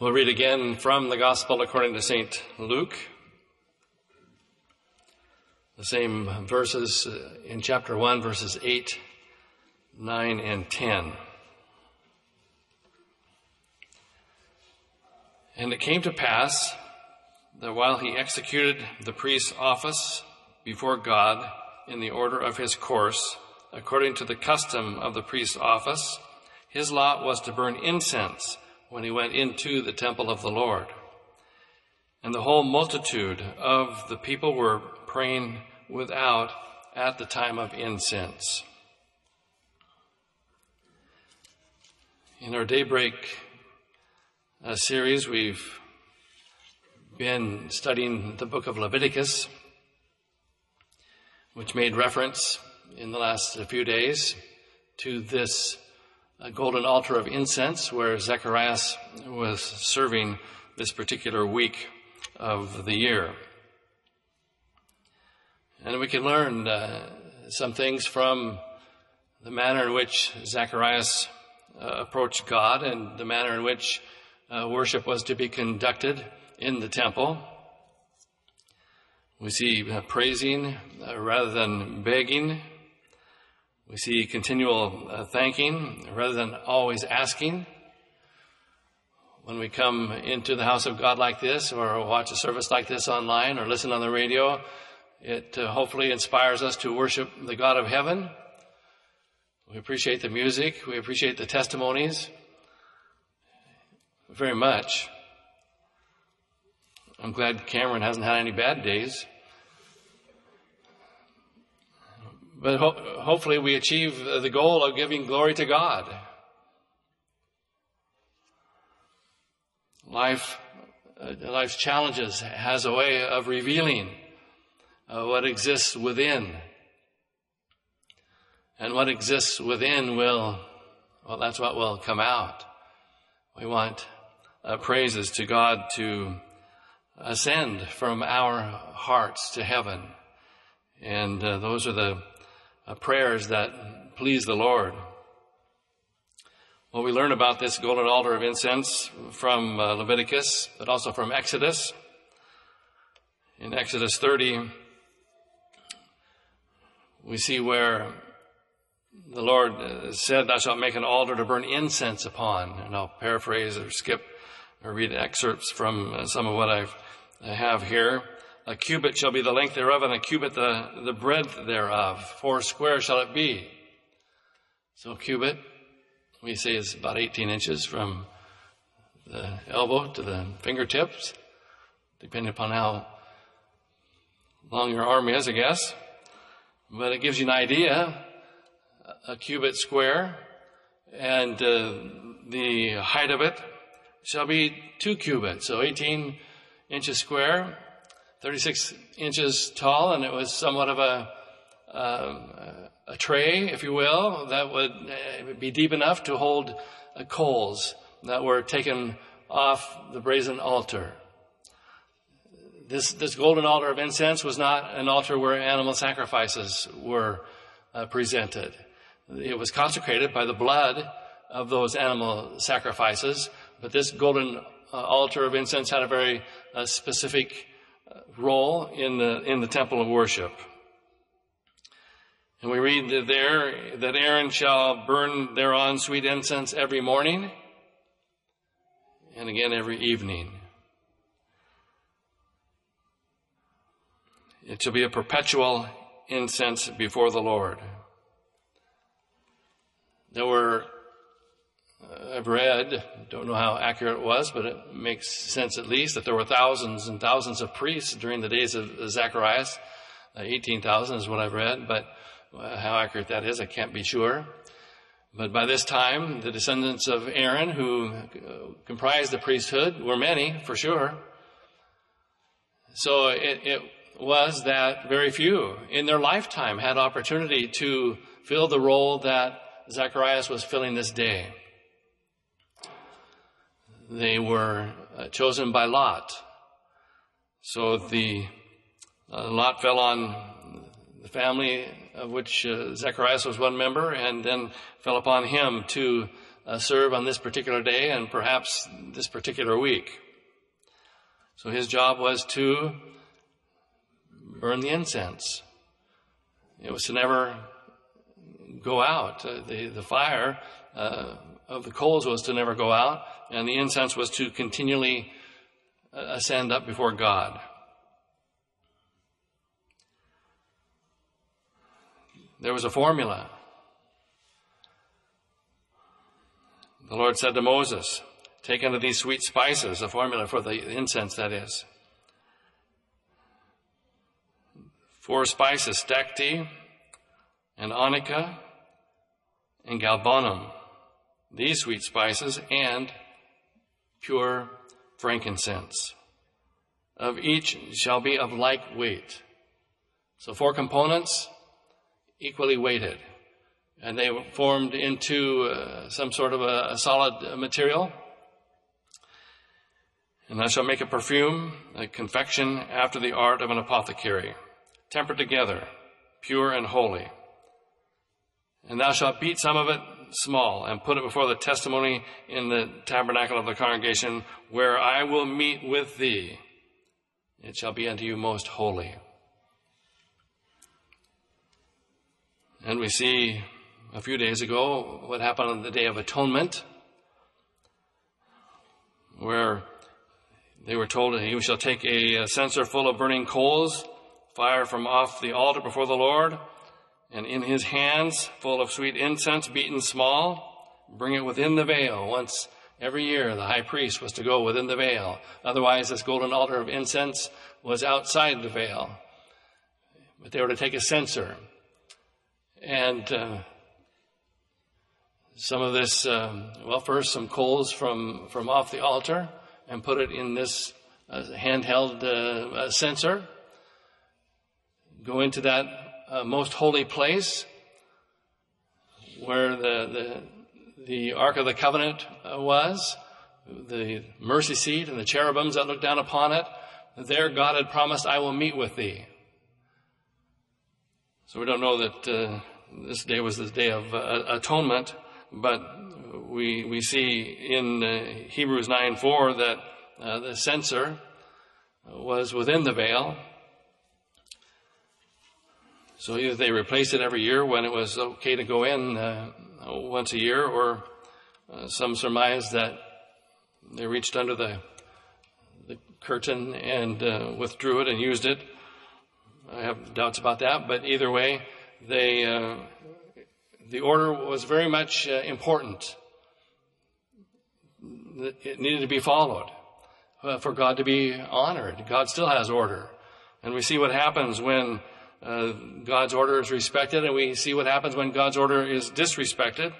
We'll read again from the Gospel according to St. Luke. The same verses uh, in chapter 1, verses 8, 9, and 10. And it came to pass that while he executed the priest's office before God in the order of his course, according to the custom of the priest's office, his lot was to burn incense when he went into the temple of the Lord. And the whole multitude of the people were praying without at the time of incense. In our daybreak uh, series, we've been studying the book of Leviticus, which made reference in the last few days to this uh, golden altar of incense where Zacharias was serving this particular week of the year. And we can learn uh, some things from the manner in which Zacharias uh, approached God and the manner in which uh, worship was to be conducted in the temple. We see uh, praising uh, rather than begging. We see continual uh, thanking rather than always asking. When we come into the house of God like this, or watch a service like this online, or listen on the radio, it uh, hopefully inspires us to worship the God of heaven. We appreciate the music. We appreciate the testimonies very much. I'm glad Cameron hasn't had any bad days. But ho- hopefully we achieve the goal of giving glory to God. Life, uh, life's challenges has a way of revealing uh, what exists within. And what exists within will, well, that's what will come out. We want uh, praises to God to ascend from our hearts to heaven. And uh, those are the uh, prayers that please the Lord. Well, we learn about this golden altar of incense from uh, Leviticus, but also from Exodus. In Exodus 30, we see where the Lord uh, said, Thou shalt make an altar to burn incense upon. And I'll paraphrase or skip or read excerpts from uh, some of what I've I have here. A cubit shall be the length thereof, and a cubit the, the breadth thereof. Four square shall it be. So a cubit, we say is about 18 inches from the elbow to the fingertips, depending upon how long your arm is, I guess. But it gives you an idea. A cubit square, and uh, the height of it shall be two cubits, so 18 inches square, 36 inches tall, and it was somewhat of a, uh, a tray, if you will, that would uh, be deep enough to hold uh, coals that were taken off the brazen altar. This, this golden altar of incense was not an altar where animal sacrifices were uh, presented. It was consecrated by the blood of those animal sacrifices, but this golden uh, altar of incense had a very uh, specific role in the, in the temple of worship. And we read that there that Aaron shall burn thereon sweet incense every morning and again every evening. It shall be a perpetual incense before the Lord. There were I've read, don't know how accurate it was, but it makes sense at least, that there were thousands and thousands of priests during the days of Zacharias. Uh, 18,000 is what I've read, but uh, how accurate that is, I can't be sure. But by this time, the descendants of Aaron, who uh, comprised the priesthood, were many, for sure. So it, it was that very few in their lifetime had opportunity to fill the role that Zacharias was filling this day. They were uh, chosen by Lot. So the uh, Lot fell on the family of which uh, Zacharias was one member, and then fell upon him to uh, serve on this particular day and perhaps this particular week. So his job was to burn the incense. It was to never go out. Uh, the, the fire uh, of the coals was to never go out, and the incense was to continually uh, ascend up before God. There was a formula. The Lord said to Moses, Take unto these sweet spices, a formula for the incense, that is. Four spices, stacte, and onycha, and galbanum. These sweet spices, and pure frankincense. Of each shall be of like weight. So four components, equally weighted. And they were formed into uh, some sort of a, a solid material. And thou shalt make a perfume, a confection after the art of an apothecary, tempered together, pure and holy. And thou shalt beat some of it small and put it before the testimony in the tabernacle of the congregation where I will meet with thee. It shall be unto you most holy. And we see a few days ago what happened on the Day of Atonement, where they were told he shall take a, censer full of burning coals, fire from off the altar before the Lord, and in his hands full of sweet incense beaten small, bring it within the veil. Once every year the high priest was to go within the veil. Otherwise this golden altar of incense was outside the veil. But they were to take a censer and uh, some of this, um, well, first some coals from, from off the altar and put it in this uh, handheld uh, censer. Go into that uh, most holy place where the, the, the Ark of the Covenant uh, was, the mercy seat and the cherubims that looked down upon it. There God had promised, I will meet with thee. So we don't know that uh, this day was the day of uh, atonement, but we, we see in uh, Hebrews 9 4 that uh, the censer was within the veil. So either they replaced it every year when it was okay to go in uh, once a year, or uh, some surmise that they reached under the, the curtain and uh, withdrew it and used it. I have doubts about that, but either way, they, uh, the order was very much uh, important. It needed to be followed uh, for God to be honored. God still has order. And we see what happens when uh, God's order is respected, and we see what happens when God's order is disrespected.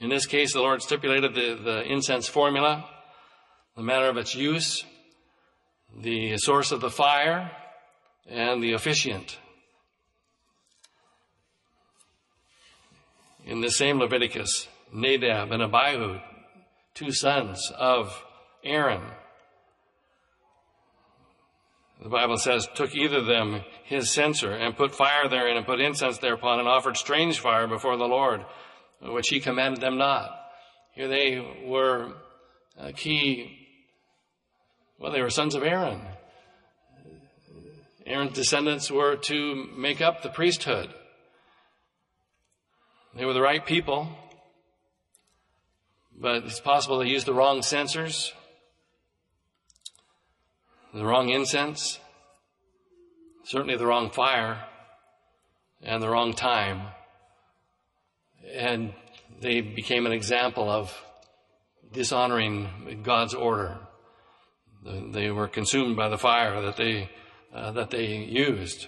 In this case, the Lord stipulated the, the incense formula, the manner of its use, the source of the fire, and the officiant. In the same Leviticus, Nadab and Abihu, two sons of Aaron, the Bible says, took either of them his censer and put fire therein and put incense thereupon and offered strange fire before the Lord, which he commanded them not. Here they were uh, key, well, they were sons of Aaron. Aaron's descendants were to make up the priesthood. They were the right people, but it's possible they used the wrong censers, the wrong incense, certainly the wrong fire, and the wrong time. And they became an example of dishonoring God's order. They were consumed by the fire that they uh, that they used.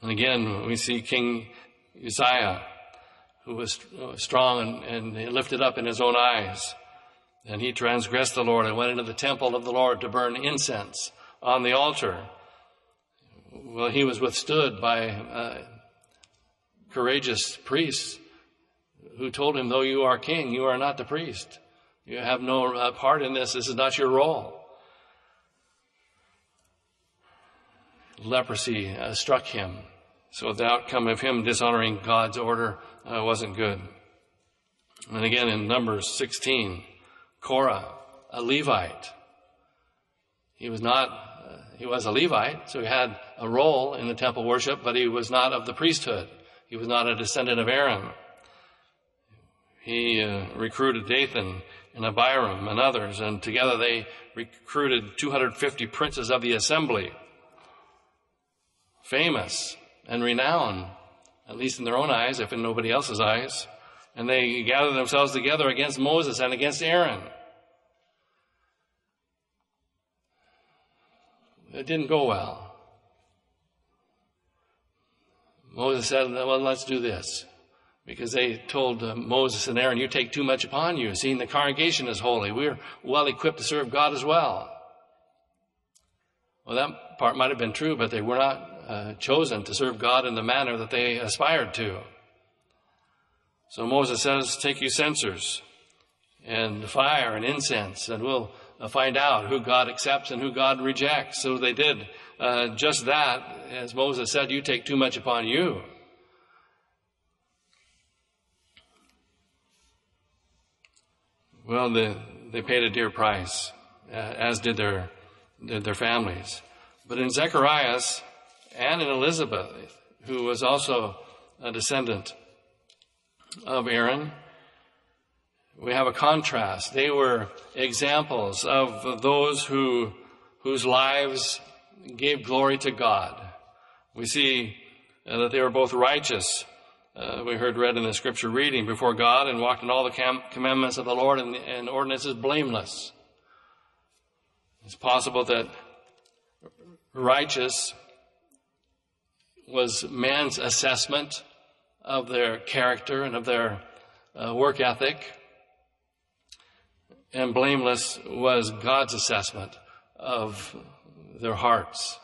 And again, we see King Uzziah, who was strong and, and lifted up in his own eyes. And he transgressed the Lord and went into the temple of the Lord to burn incense on the altar. Well, he was withstood by uh, courageous priests who told him, though you are king, you are not the priest. You have no uh, part in this. This is not your role. Leprosy uh, struck him. So the outcome of him dishonoring God's order uh, wasn't good. And again in Numbers 16, Korah, a Levite. He was not, uh, he was a Levite, so he had a role in the temple worship, but he was not of the priesthood. He was not a descendant of Aaron. He uh, recruited Dathan and Abiram and others, and together they recruited 250 princes of the assembly, famous and renowned, at least in their own eyes, if in nobody else's eyes. And they gathered themselves together against Moses and against Aaron. It didn't go well. Moses said, well, let's do this. Because they told uh, Moses and Aaron, you take too much upon you, seeing the congregation is holy. We're well equipped to serve God as well. Well, that part might have been true, but they were not uh, chosen to serve God in the manner that they aspired to. So Moses says, take you censers and fire and incense, and we'll uh, find out who God accepts and who God rejects. So they did uh, just that. As Moses said, you take too much upon you. Well, the, they paid a dear price, uh, as did their, did their families. But in Zacharias and in Elizabeth, who was also a descendant of Aaron, we have a contrast. They were examples of those who, whose lives gave glory to God. We see uh, that they were both righteous. Uh, we heard read in the scripture reading before God and walked in all the cam- commandments of the Lord and, and ordinances blameless. It's possible that righteous was man's assessment of their character and of their uh, work ethic and blameless was God's assessment of their hearts.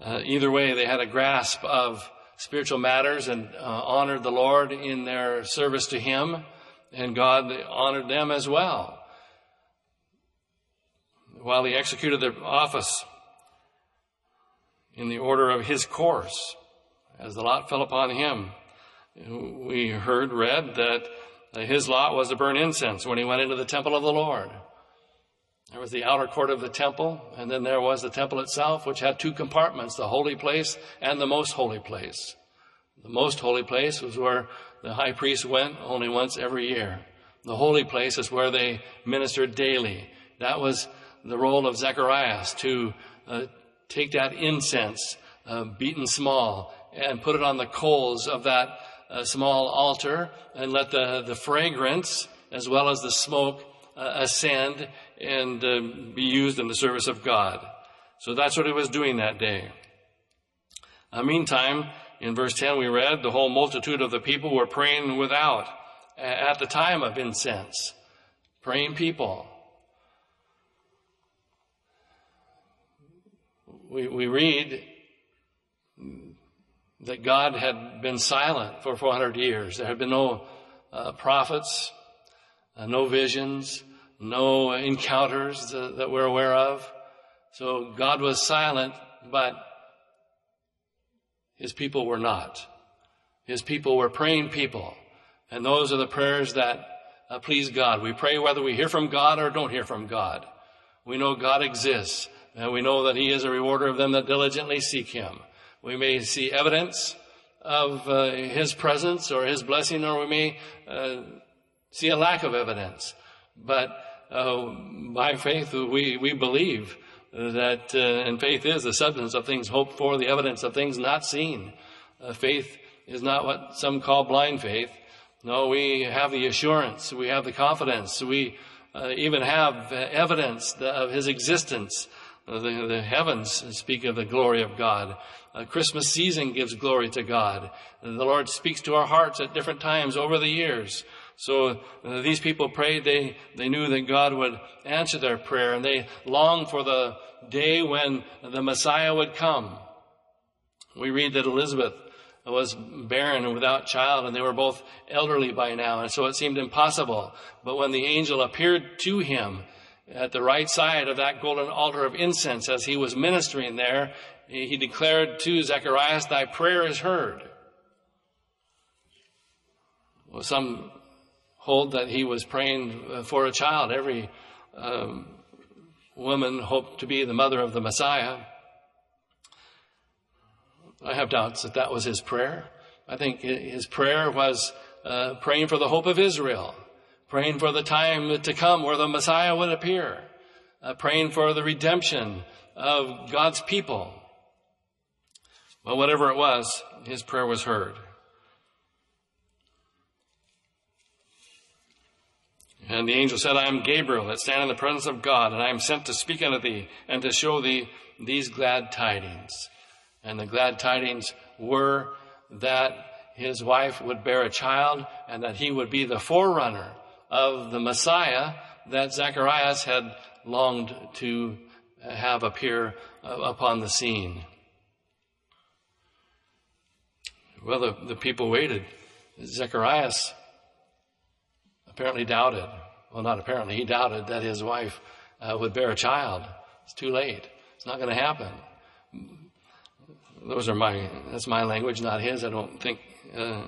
Uh, either way, they had a grasp of spiritual matters and uh, honored the Lord in their service to Him, and God honored them as well. While He executed their office in the order of His course, as the lot fell upon Him, we heard, read that his lot was to burn incense when he went into the temple of the Lord. There was the outer court of the temple, and then there was the temple itself, which had two compartments, the holy place and the most holy place. The most holy place was where the high priest went only once every year. The holy place is where they ministered daily. That was the role of Zacharias to uh, take that incense, uh, beaten small, and put it on the coals of that a small altar and let the, the fragrance as well as the smoke uh, ascend and uh, be used in the service of God. So that's what he was doing that day. Uh, meantime, in verse 10 we read, the whole multitude of the people were praying without at the time of incense. Praying people. We, we read that God had been silent for 400 years. There had been no uh, prophets, uh, no visions, no encounters that, that we're aware of. So God was silent, but his people were not. His people were praying people. And those are the prayers that uh, please God. We pray whether we hear from God or don't hear from God. We know God exists, and we know that He is a rewarder of them that diligently seek Him. We may see evidence of uh, His presence or His blessing, or we may uh, see a lack of evidence. But uh, by faith, we, we believe that, uh, and faith is the substance of things hoped for, the evidence of things not seen. Uh, faith is not what some call blind faith. No, we have the assurance, we have the confidence, we uh, even have evidence of His existence. The, the, heavens speak of the glory of God. A Christmas season gives glory to God. The Lord speaks to our hearts at different times over the years. So uh, these people prayed. They, they knew that God would answer their prayer and they longed for the day when the Messiah would come. We read that Elizabeth was barren and without child and they were both elderly by now. And so it seemed impossible. But when the angel appeared to him, at the right side of that golden altar of incense as he was ministering there, he declared to Zacharias, Thy prayer is heard. Well, some hold that he was praying for a child. Every um, woman hoped to be the mother of the Messiah. I have doubts that that was his prayer. I think his prayer was uh, praying for the hope of Israel, praying for the time to come where the Messiah would appear, uh, praying for the redemption of God's people. Well, whatever it was, his prayer was heard. And the angel said, I am Gabriel that stand in the presence of God, and I am sent to speak unto thee and to show thee these glad tidings. And the glad tidings were that his wife would bear a child and that he would be the forerunner of the Messiah that Zacharias had longed to have appear upon the scene. Well, the, the people waited. Zacharias apparently doubted. Well, not apparently, he doubted that his wife uh, would bear a child. It's too late. It's not going to happen. Those are my, that's my language, not his. I don't think uh,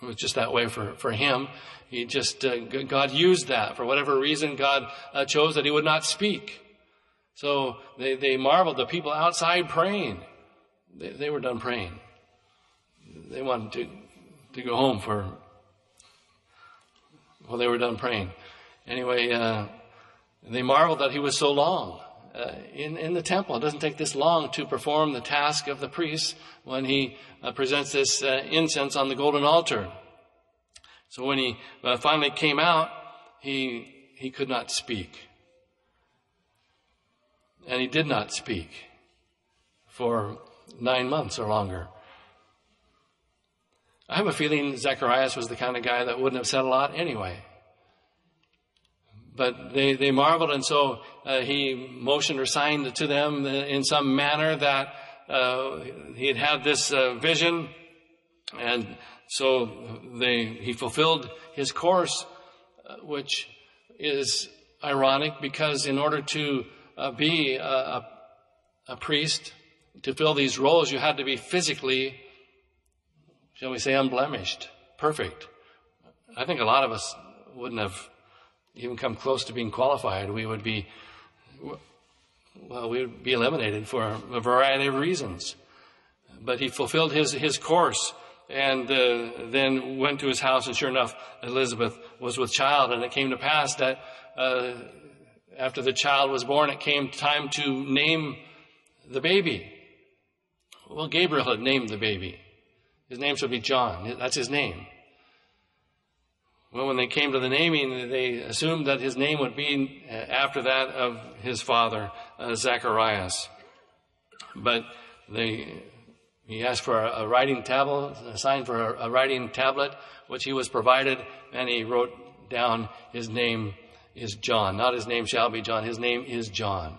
it was just that way for, for him. He just, uh, God used that. For whatever reason, God uh, chose that he would not speak. So they, they marveled, the people outside praying. They, they were done praying. They wanted to, to go home for well, they were done praying. Anyway, uh, they marveled that he was so long uh, in, in the temple. It doesn't take this long to perform the task of the priest when he uh, presents this uh, incense on the golden altar. So when he uh, finally came out, he, he could not speak. And he did not speak for nine months or longer. I have a feeling Zacharias was the kind of guy that wouldn't have said a lot anyway. But they, they marveled, and so uh, he motioned or signed to them in some manner that uh, he had had this uh, vision, and so they, he fulfilled his course, uh, which is ironic because in order to uh, be a, a, a priest, to fill these roles, you had to be physically shall we say, unblemished, perfect. I think a lot of us wouldn't have even come close to being qualified. We would be, well, we would be eliminated for a variety of reasons. But he fulfilled his, his course and uh, then went to his house, and sure enough, Elizabeth was with child, and it came to pass that uh, after the child was born, it came time to name the baby. Well, Gabriel had named the baby. His name shall be John. That's his name. Well, when they came to the naming, they assumed that his name would be uh, after that of his father, uh, Zacharias. But they, he asked for a, writing tablet, a sign for a, a writing tablet, which he was provided, and he wrote down his name is John. Not his name shall be John, his name is John.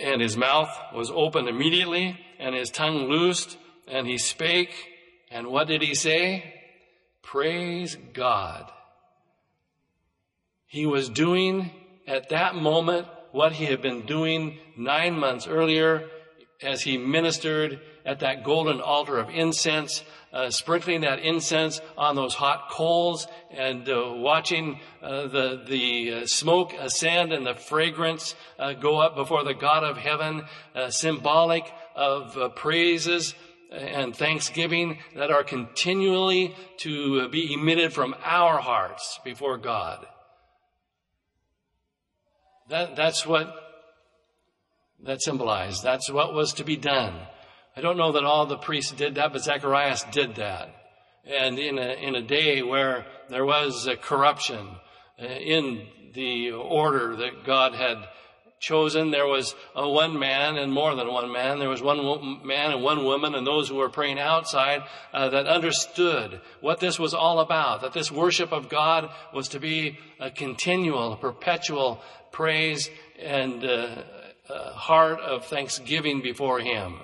And his mouth was opened immediately, and his tongue loosed, and he spake. And what did he say? Praise God. He was doing at that moment what he had been doing nine months earlier as he ministered at that golden altar of incense, uh, sprinkling that incense on those hot coals and uh, watching uh, the, the uh, smoke ascend and the fragrance uh, go up before the God of heaven, uh, symbolic of praises and thanksgiving that are continually to be emitted from our hearts before God. That, that's what that symbolized. That's what was to be done. I don't know that all the priests did that, but Zacharias did that. And in a, in a day where there was corruption uh, in the order that God had chosen, there was one man and more than one man. There was one man and one woman and those who were praying outside uh, that understood what this was all about, that this worship of God was to be a continual, a perpetual praise and uh, heart of thanksgiving before Him.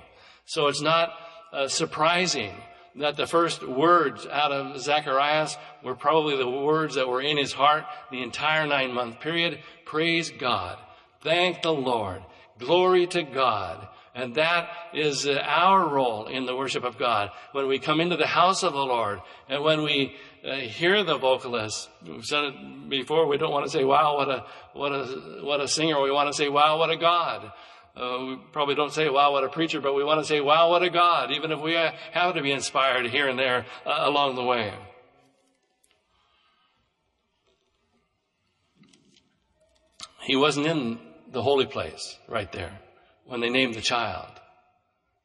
So it's not uh, surprising that the first words out of Zacharias were probably the words that were in his heart the entire nine month period. Praise God. Thank the Lord. Glory to God. And that is our role in the worship of God. When we come into the house of the Lord and when we uh, hear the vocalist, we've said it before, we don't want to say, wow, what a, what a, what a singer. We want to say, wow, what a God. Uh, we probably don't say, wow, what a preacher, but we want to say, wow, what a God, even if we have to be inspired here and there uh, along the way. He wasn't in the holy place right there when they named the child.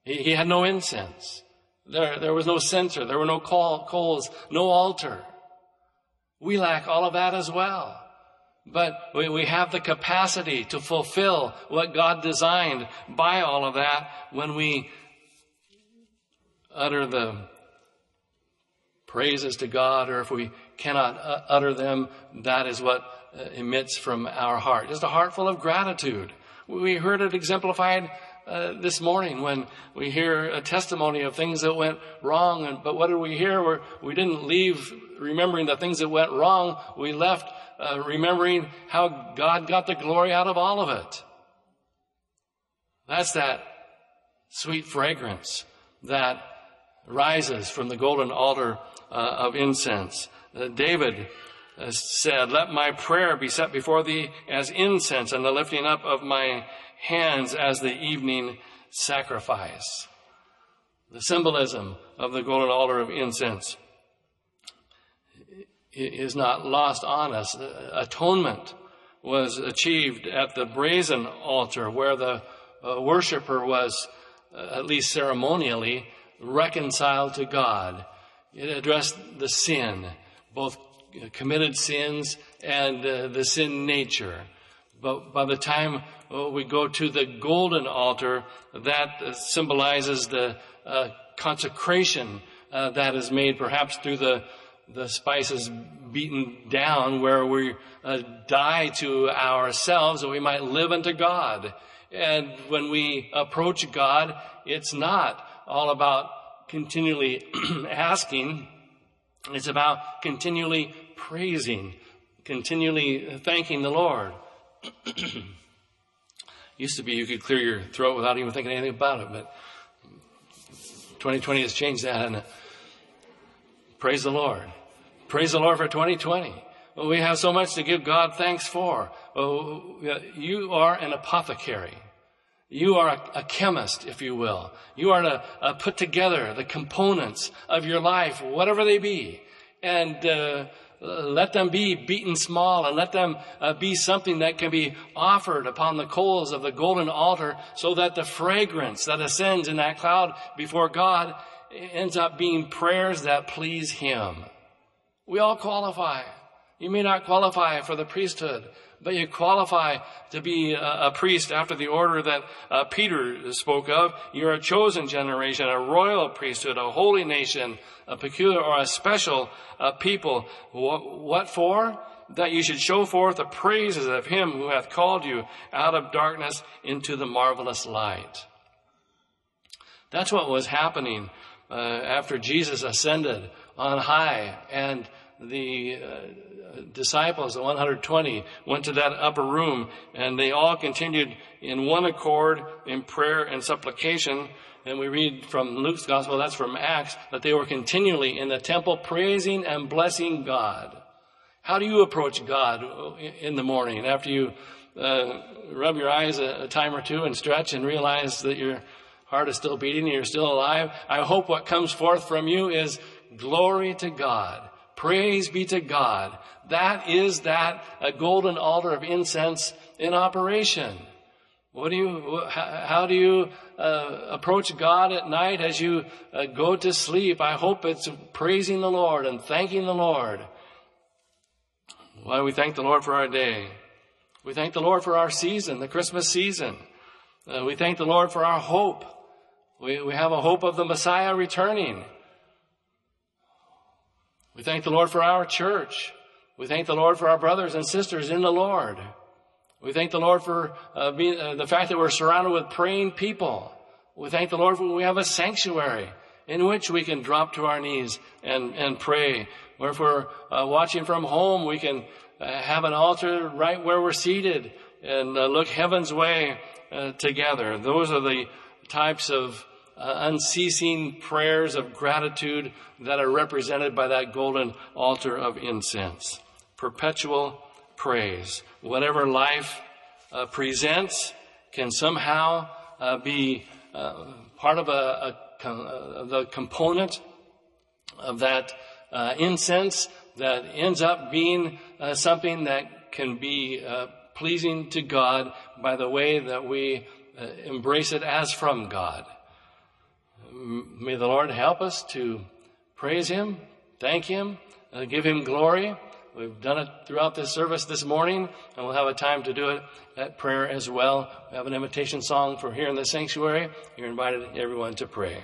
He, he had no incense. There, there was no censer. There were no coals, no altar. We lack all of that as well. But we, we have the capacity to fulfill what God designed by all of that when we utter the praises to God, or if we cannot uh, utter them, that is what uh, emits from our heart. Just a heart full of gratitude. We heard it exemplified uh, this morning when we hear a testimony of things that went wrong. And, but what did we hear? We're, we did not leave remembering the things that went wrong. We left uh, remembering how God got the glory out of all of it. That's that sweet fragrance that rises from the golden altar uh, of incense. Uh, David said, Let my prayer be set before thee as incense and the lifting up of my hands as the evening sacrifice. The symbolism of the golden altar of incense is not lost on us. Atonement was achieved at the brazen altar where the uh, worshiper was, uh, at least ceremonially, reconciled to God. It addressed the sin, both committed sins and uh, the sin nature. But by the time uh, we go to the golden altar, that symbolizes the uh, consecration uh, that is made perhaps through the, the spices beaten down where we uh, die to ourselves that we might live unto God. And when we approach God, it's not all about continually asking, it's about continually praising, continually thanking the Lord. Used to be you could clear your throat without even thinking anything about it, but 2020 has changed that, and praise the Lord. Praise the Lord for 2020. Well, we have so much to give God thanks for. Well, you are an apothecary. You are a, a, chemist, if you will. You are to uh, put together the components of your life, whatever they be, and uh, let them be beaten small and let them uh, be something that can be offered upon the coals of the golden altar so that the fragrance that ascends in that cloud before God ends up being prayers that please Him. We all qualify. You may not qualify for the priesthood, but you qualify to be a, priest after the order that uh, Peter spoke of. You're a chosen generation, a royal priesthood, a holy nation, a peculiar or a special uh, people. What, what for? That you should show forth the praises of him who hath called you out of darkness into the marvelous light. That's what was happening uh, after Jesus ascended on high and the uh, disciples, the 120, went to that upper room and they all continued in one accord in prayer and supplication. And we read from Luke's gospel, that's from Acts, that they were continually in the temple praising and blessing God. How do you approach God in the morning after you uh, rub your eyes a, a time or two and stretch and realize that your heart is still beating and you're still alive? I hope what comes forth from you is glory to God. Praise be to God. That is that a golden altar of incense in operation. What do you, how do you uh, approach God at night as you uh, go to sleep? I hope it's praising the Lord and thanking the Lord. Why we thank the Lord for our day. We thank the Lord for our season, the Christmas season. Uh, we thank the Lord for our hope. We, we have a hope of the Messiah returning. We thank the Lord for our church. We thank the Lord for our brothers and sisters in the Lord. We thank the Lord for uh, being, uh, the fact that we're surrounded with praying people. We thank the Lord for we have a sanctuary in which we can drop to our knees and, and pray. Or if we're uh, watching from home, we can uh, have an altar right where we're seated and uh, look heaven's way uh, together. Those are the types of uh, unceasing prayers of gratitude that are represented by that golden altar of incense. Perpetual praise. Whatever life uh, presents can somehow uh, be uh, part of a, a, a, the component of that uh, incense that ends up being uh, something that can be pleasing to God by the way that we embrace it as from God. May the Lord help us to praise Him, thank Him, uh, give Him glory. We've done it throughout this service this morning, and we'll have a time to do it at prayer as well. We have an invitation song for here in the sanctuary. You're invited, everyone, to pray.